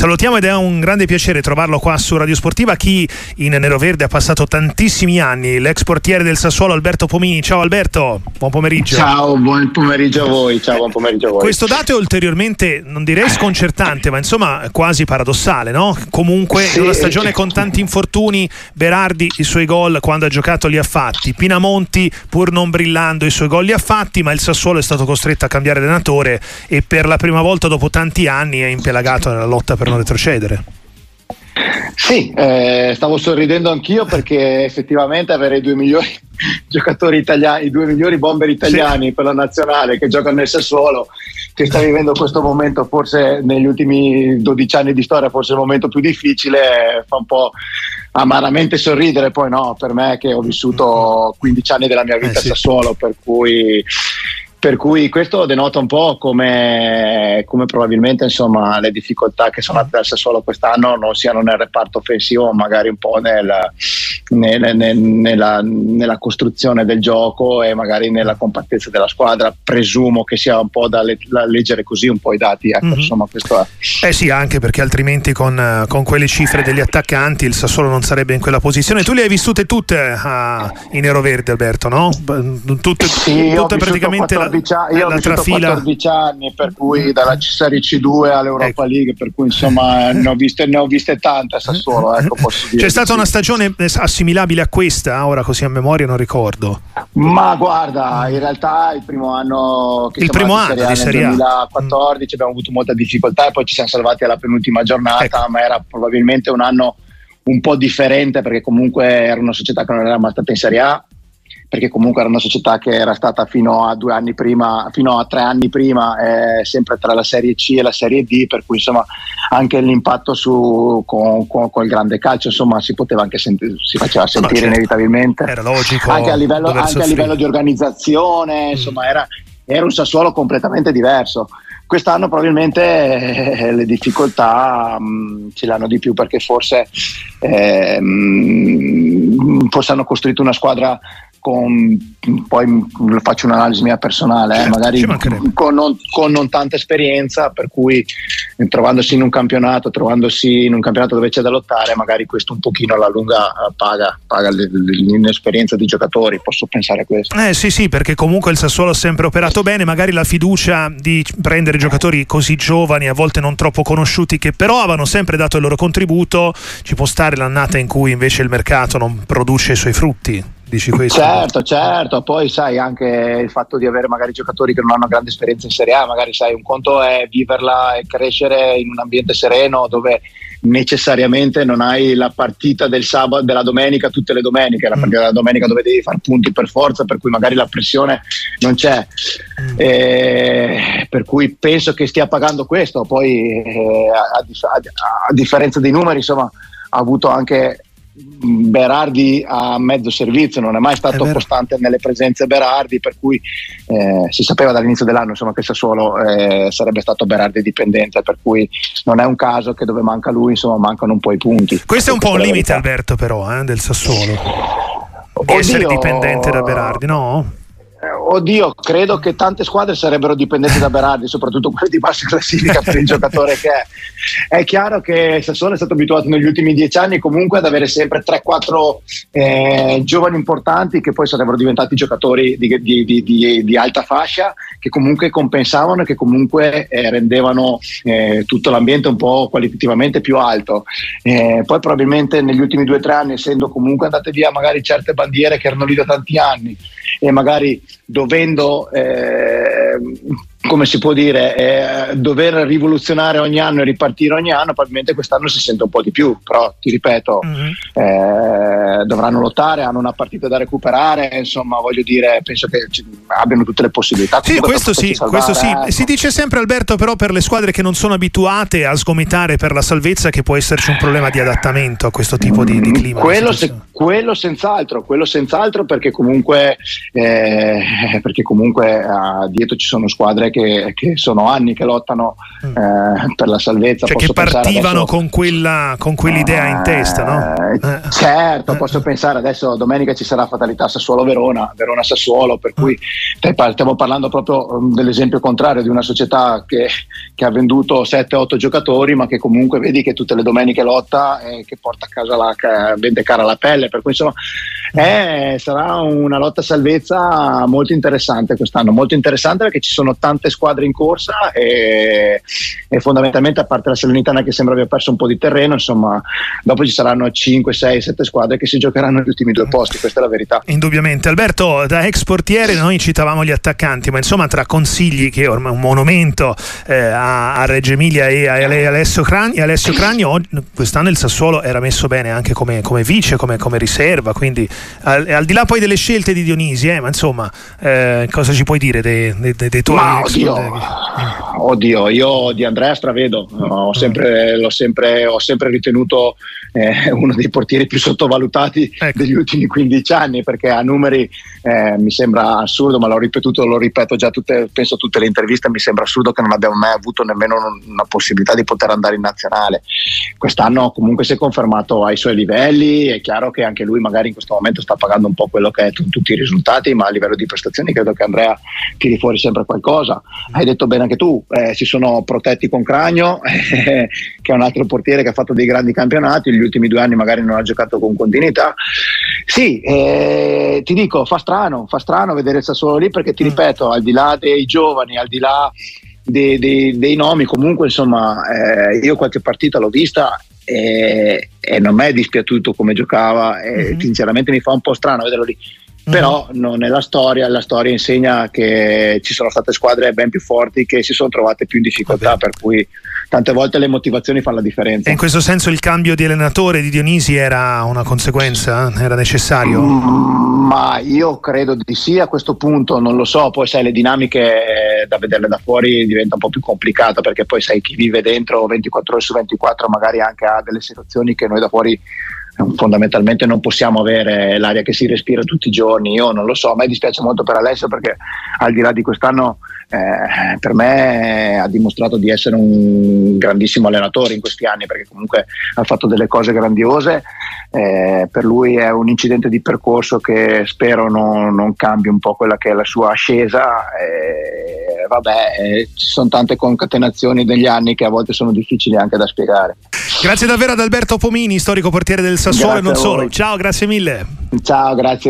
salutiamo ed è un grande piacere trovarlo qua su Radio Sportiva. Chi in Nero Verde ha passato tantissimi anni, l'ex portiere del Sassuolo Alberto Pomini. Ciao Alberto, buon pomeriggio. Ciao, buon pomeriggio a voi. Ciao, buon pomeriggio a voi. Questo dato è ulteriormente, non direi sconcertante, ma insomma quasi paradossale, no? Comunque sì, in una stagione con tanti infortuni, Berardi i suoi gol quando ha giocato li ha fatti, Pinamonti pur non brillando i suoi gol li ha fatti, ma il Sassuolo è stato costretto a cambiare allenatore e per la prima volta dopo tanti anni è impelagato nella lotta per non retrocedere. Sì, eh, stavo sorridendo anch'io perché effettivamente avere i due migliori giocatori italiani, i due migliori bomber italiani sì. per la nazionale che giocano nel Sassuolo, che sta vivendo questo momento forse negli ultimi 12 anni di storia, forse il momento più difficile, fa un po' amaramente sorridere. Poi no, per me che ho vissuto 15 anni della mia vita eh, a Sassuolo, per cui per cui questo denota un po' come, come probabilmente insomma, le difficoltà che sono nate dal Sassuolo quest'anno non siano nel reparto offensivo, magari un po' nel, nel, nel, nella, nella, costruzione del gioco e magari nella compattezza della squadra. Presumo che sia un po' da, le, da leggere così un po' i dati. Ecco, mm-hmm. insomma. Eh sì, anche perché altrimenti con, con, quelle cifre degli attaccanti il Sassuolo non sarebbe in quella posizione. Tu le hai vissute tutte a, in nero verde, Alberto, no? Tutte, sì, tutte praticamente la 14 anni, io ho vissuto 14 anni, per cui dalla Serie C2 all'Europa ecco. League, per cui insomma ne ho viste, ne ho viste tante a Sassuolo. Ecco, C'è stata una stagione assimilabile a questa, ora così a memoria non ricordo. Ma guarda, in realtà il primo anno che il primo anno di Serie A nel 2014 mm. abbiamo avuto molta difficoltà e poi ci siamo salvati alla penultima giornata, ecco. ma era probabilmente un anno un po' differente perché comunque era una società che non era mai stata in Serie A perché comunque era una società che era stata fino a due anni prima, fino a tre anni prima, eh, sempre tra la Serie C e la Serie D, per cui insomma anche l'impatto su, con, con, con il grande calcio insomma si poteva anche sentire, si faceva sentire no, certo. inevitabilmente. Era logico. Anche a livello, anche a livello di organizzazione, mm. insomma era, era un Sassuolo completamente diverso. Quest'anno probabilmente eh, le difficoltà mh, mm, ce l'hanno di più perché forse, eh, mh, forse hanno costruito una squadra con, poi faccio un'analisi mia personale, eh, certo, magari con non, con non, tanta esperienza, per cui eh, trovandosi in un campionato, trovandosi in un campionato dove c'è da lottare, magari questo un pochino alla lunga eh, paga, paga l'inesperienza dei giocatori, posso pensare a questo. Eh sì sì, perché comunque il Sassuolo ha sempre operato bene, magari la fiducia di prendere giocatori così giovani, a volte non troppo conosciuti, che però avevano sempre dato il loro contributo, ci può stare l'annata in cui invece il mercato non produce i suoi frutti. Dici questo? Certo, certo, poi sai anche il fatto di avere magari giocatori che non hanno grande esperienza in Serie A, magari sai un conto è viverla e crescere in un ambiente sereno dove necessariamente non hai la partita del sabato, della domenica tutte le domeniche, la mm. partita della domenica dove devi fare punti per forza, per cui magari la pressione non c'è. Mm. Eh, per cui penso che stia pagando questo, poi eh, a, a, a differenza dei numeri, insomma, ha avuto anche Berardi a mezzo servizio, non è mai stato è costante nelle presenze Berardi, per cui eh, si sapeva dall'inizio dell'anno insomma, che Sassuolo eh, sarebbe stato Berardi dipendente, per cui non è un caso che dove manca lui insomma, mancano un po' i punti. Questo è un po' un limite Alberto però eh, del Sassuolo, di essere dipendente da Berardi, no? Oddio, credo che tante squadre sarebbero dipendenti da Berardi, soprattutto quelle di bassa classifica per il giocatore che è. È chiaro che Sassuolo è stato abituato negli ultimi dieci anni comunque ad avere sempre 3-4 eh, giovani importanti che poi sarebbero diventati giocatori di, di, di, di, alta fascia, che comunque compensavano e che comunque eh, rendevano eh, tutto l'ambiente un po' qualitativamente più alto. Eh, poi probabilmente negli ultimi due o tre anni, essendo comunque andate via magari certe bandiere che erano lì da tanti anni, e magari dovendo eh, come si può dire, eh, dover rivoluzionare ogni anno e ripartire ogni anno, probabilmente quest'anno si sente un po' di più, però ti ripeto, mm-hmm. eh, dovranno lottare, hanno una partita da recuperare, insomma voglio dire, penso che abbiano tutte le possibilità. Sì, questo sì, salvare, questo sì. Ecco. Si dice sempre Alberto però per le squadre che non sono abituate a sgomitare per la salvezza che può esserci un problema di adattamento a questo tipo di, di clima. Quello, se, quello, senz'altro, quello senz'altro perché comunque, eh, perché comunque uh, dietro ci sono squadre che che, che sono anni che lottano mm. eh, per la salvezza. Cioè che partivano adesso, con, quella, con quell'idea in testa, no? Eh, certo, posso pensare adesso domenica ci sarà fatalità Sassuolo-Verona, Verona-Sassuolo, per cui stiamo parlando proprio um, dell'esempio contrario di una società che, che ha venduto 7-8 giocatori, ma che comunque vedi che tutte le domeniche lotta e che porta a casa la, vende cara la pelle. Per cui insomma eh, sarà una lotta salvezza molto interessante quest'anno, molto interessante perché ci sono tante squadre in corsa e, e fondamentalmente a parte la Salernitana che sembra aver perso un po' di terreno, insomma dopo ci saranno 5, 6, 7 squadre che si giocheranno gli ultimi due posti, questa è la verità. Indubbiamente. Alberto, da ex portiere noi citavamo gli attaccanti, ma insomma tra consigli che ormai un monumento eh, a, a, Reggio Emilia e a, a Alessio, Cragni, Alessio Cragno, quest'anno il Sassuolo era messo bene anche come, come vice, come, come, riserva, quindi al, al, di là poi delle scelte di Dionisi, eh, ma insomma eh, cosa ci puoi dire dei, dei, dei tuoi ma, oddio, oddio, io di Andrea stravedo, ho sempre, l'ho sempre, ho sempre ritenuto eh, uno dei portieri più sottovalutati ecco. degli ultimi 15 anni perché a numeri eh, mi sembra assurdo, ma l'ho ripetuto, lo ripeto già tutte, penso tutte le interviste, mi sembra assurdo che non abbiamo mai avuto nemmeno una possibilità di poter andare in nazionale. Quest'anno comunque si è confermato ai suoi livelli, è chiaro che anche lui magari in questo momento sta pagando un po' quello che è t- tutti i risultati, ma a livello di prestazioni credo che Andrea tiri fuori sempre qualcosa. Hai detto bene anche tu, eh, si sono protetti con Cragno, che è un altro portiere che ha fatto dei grandi campionati, gli ultimi due anni magari non ha giocato con continuità. Sì, eh, ti dico, fa strano, fa strano vedere il Sassuolo lì perché ti mm. ripeto, al di là dei giovani, al di là dei, dei, dei nomi, comunque insomma eh, io qualche partita l'ho vista e, e non mi è dispiaciuto come giocava e mm-hmm. sinceramente mi fa un po' strano vederlo lì. Però non è la storia, la storia insegna che ci sono state squadre ben più forti che si sono trovate più in difficoltà, per cui tante volte le motivazioni fanno la differenza. E in questo senso il cambio di allenatore di Dionisi era una conseguenza? Era necessario? Mm, ma io credo di sì a questo punto, non lo so, poi sai le dinamiche eh, da vederle da fuori diventa un po' più complicato perché poi sai chi vive dentro 24 ore su 24 magari anche ha delle situazioni che noi da fuori fondamentalmente non possiamo avere l'aria che si respira tutti i giorni. Io non lo so, a me dispiace molto per Alessio perché al di là di quest'anno eh, per me ha dimostrato di essere un grandissimo allenatore in questi anni perché comunque ha fatto delle cose grandiose. Eh, per lui è un incidente di percorso che spero non, non cambi un po' quella che è la sua ascesa. Eh, vabbè, eh, ci sono tante concatenazioni degli anni che a volte sono difficili anche da spiegare. Grazie davvero ad Alberto Pomini, storico portiere del Sassuolo e non solo. Ciao, grazie mille. Ciao, grazie.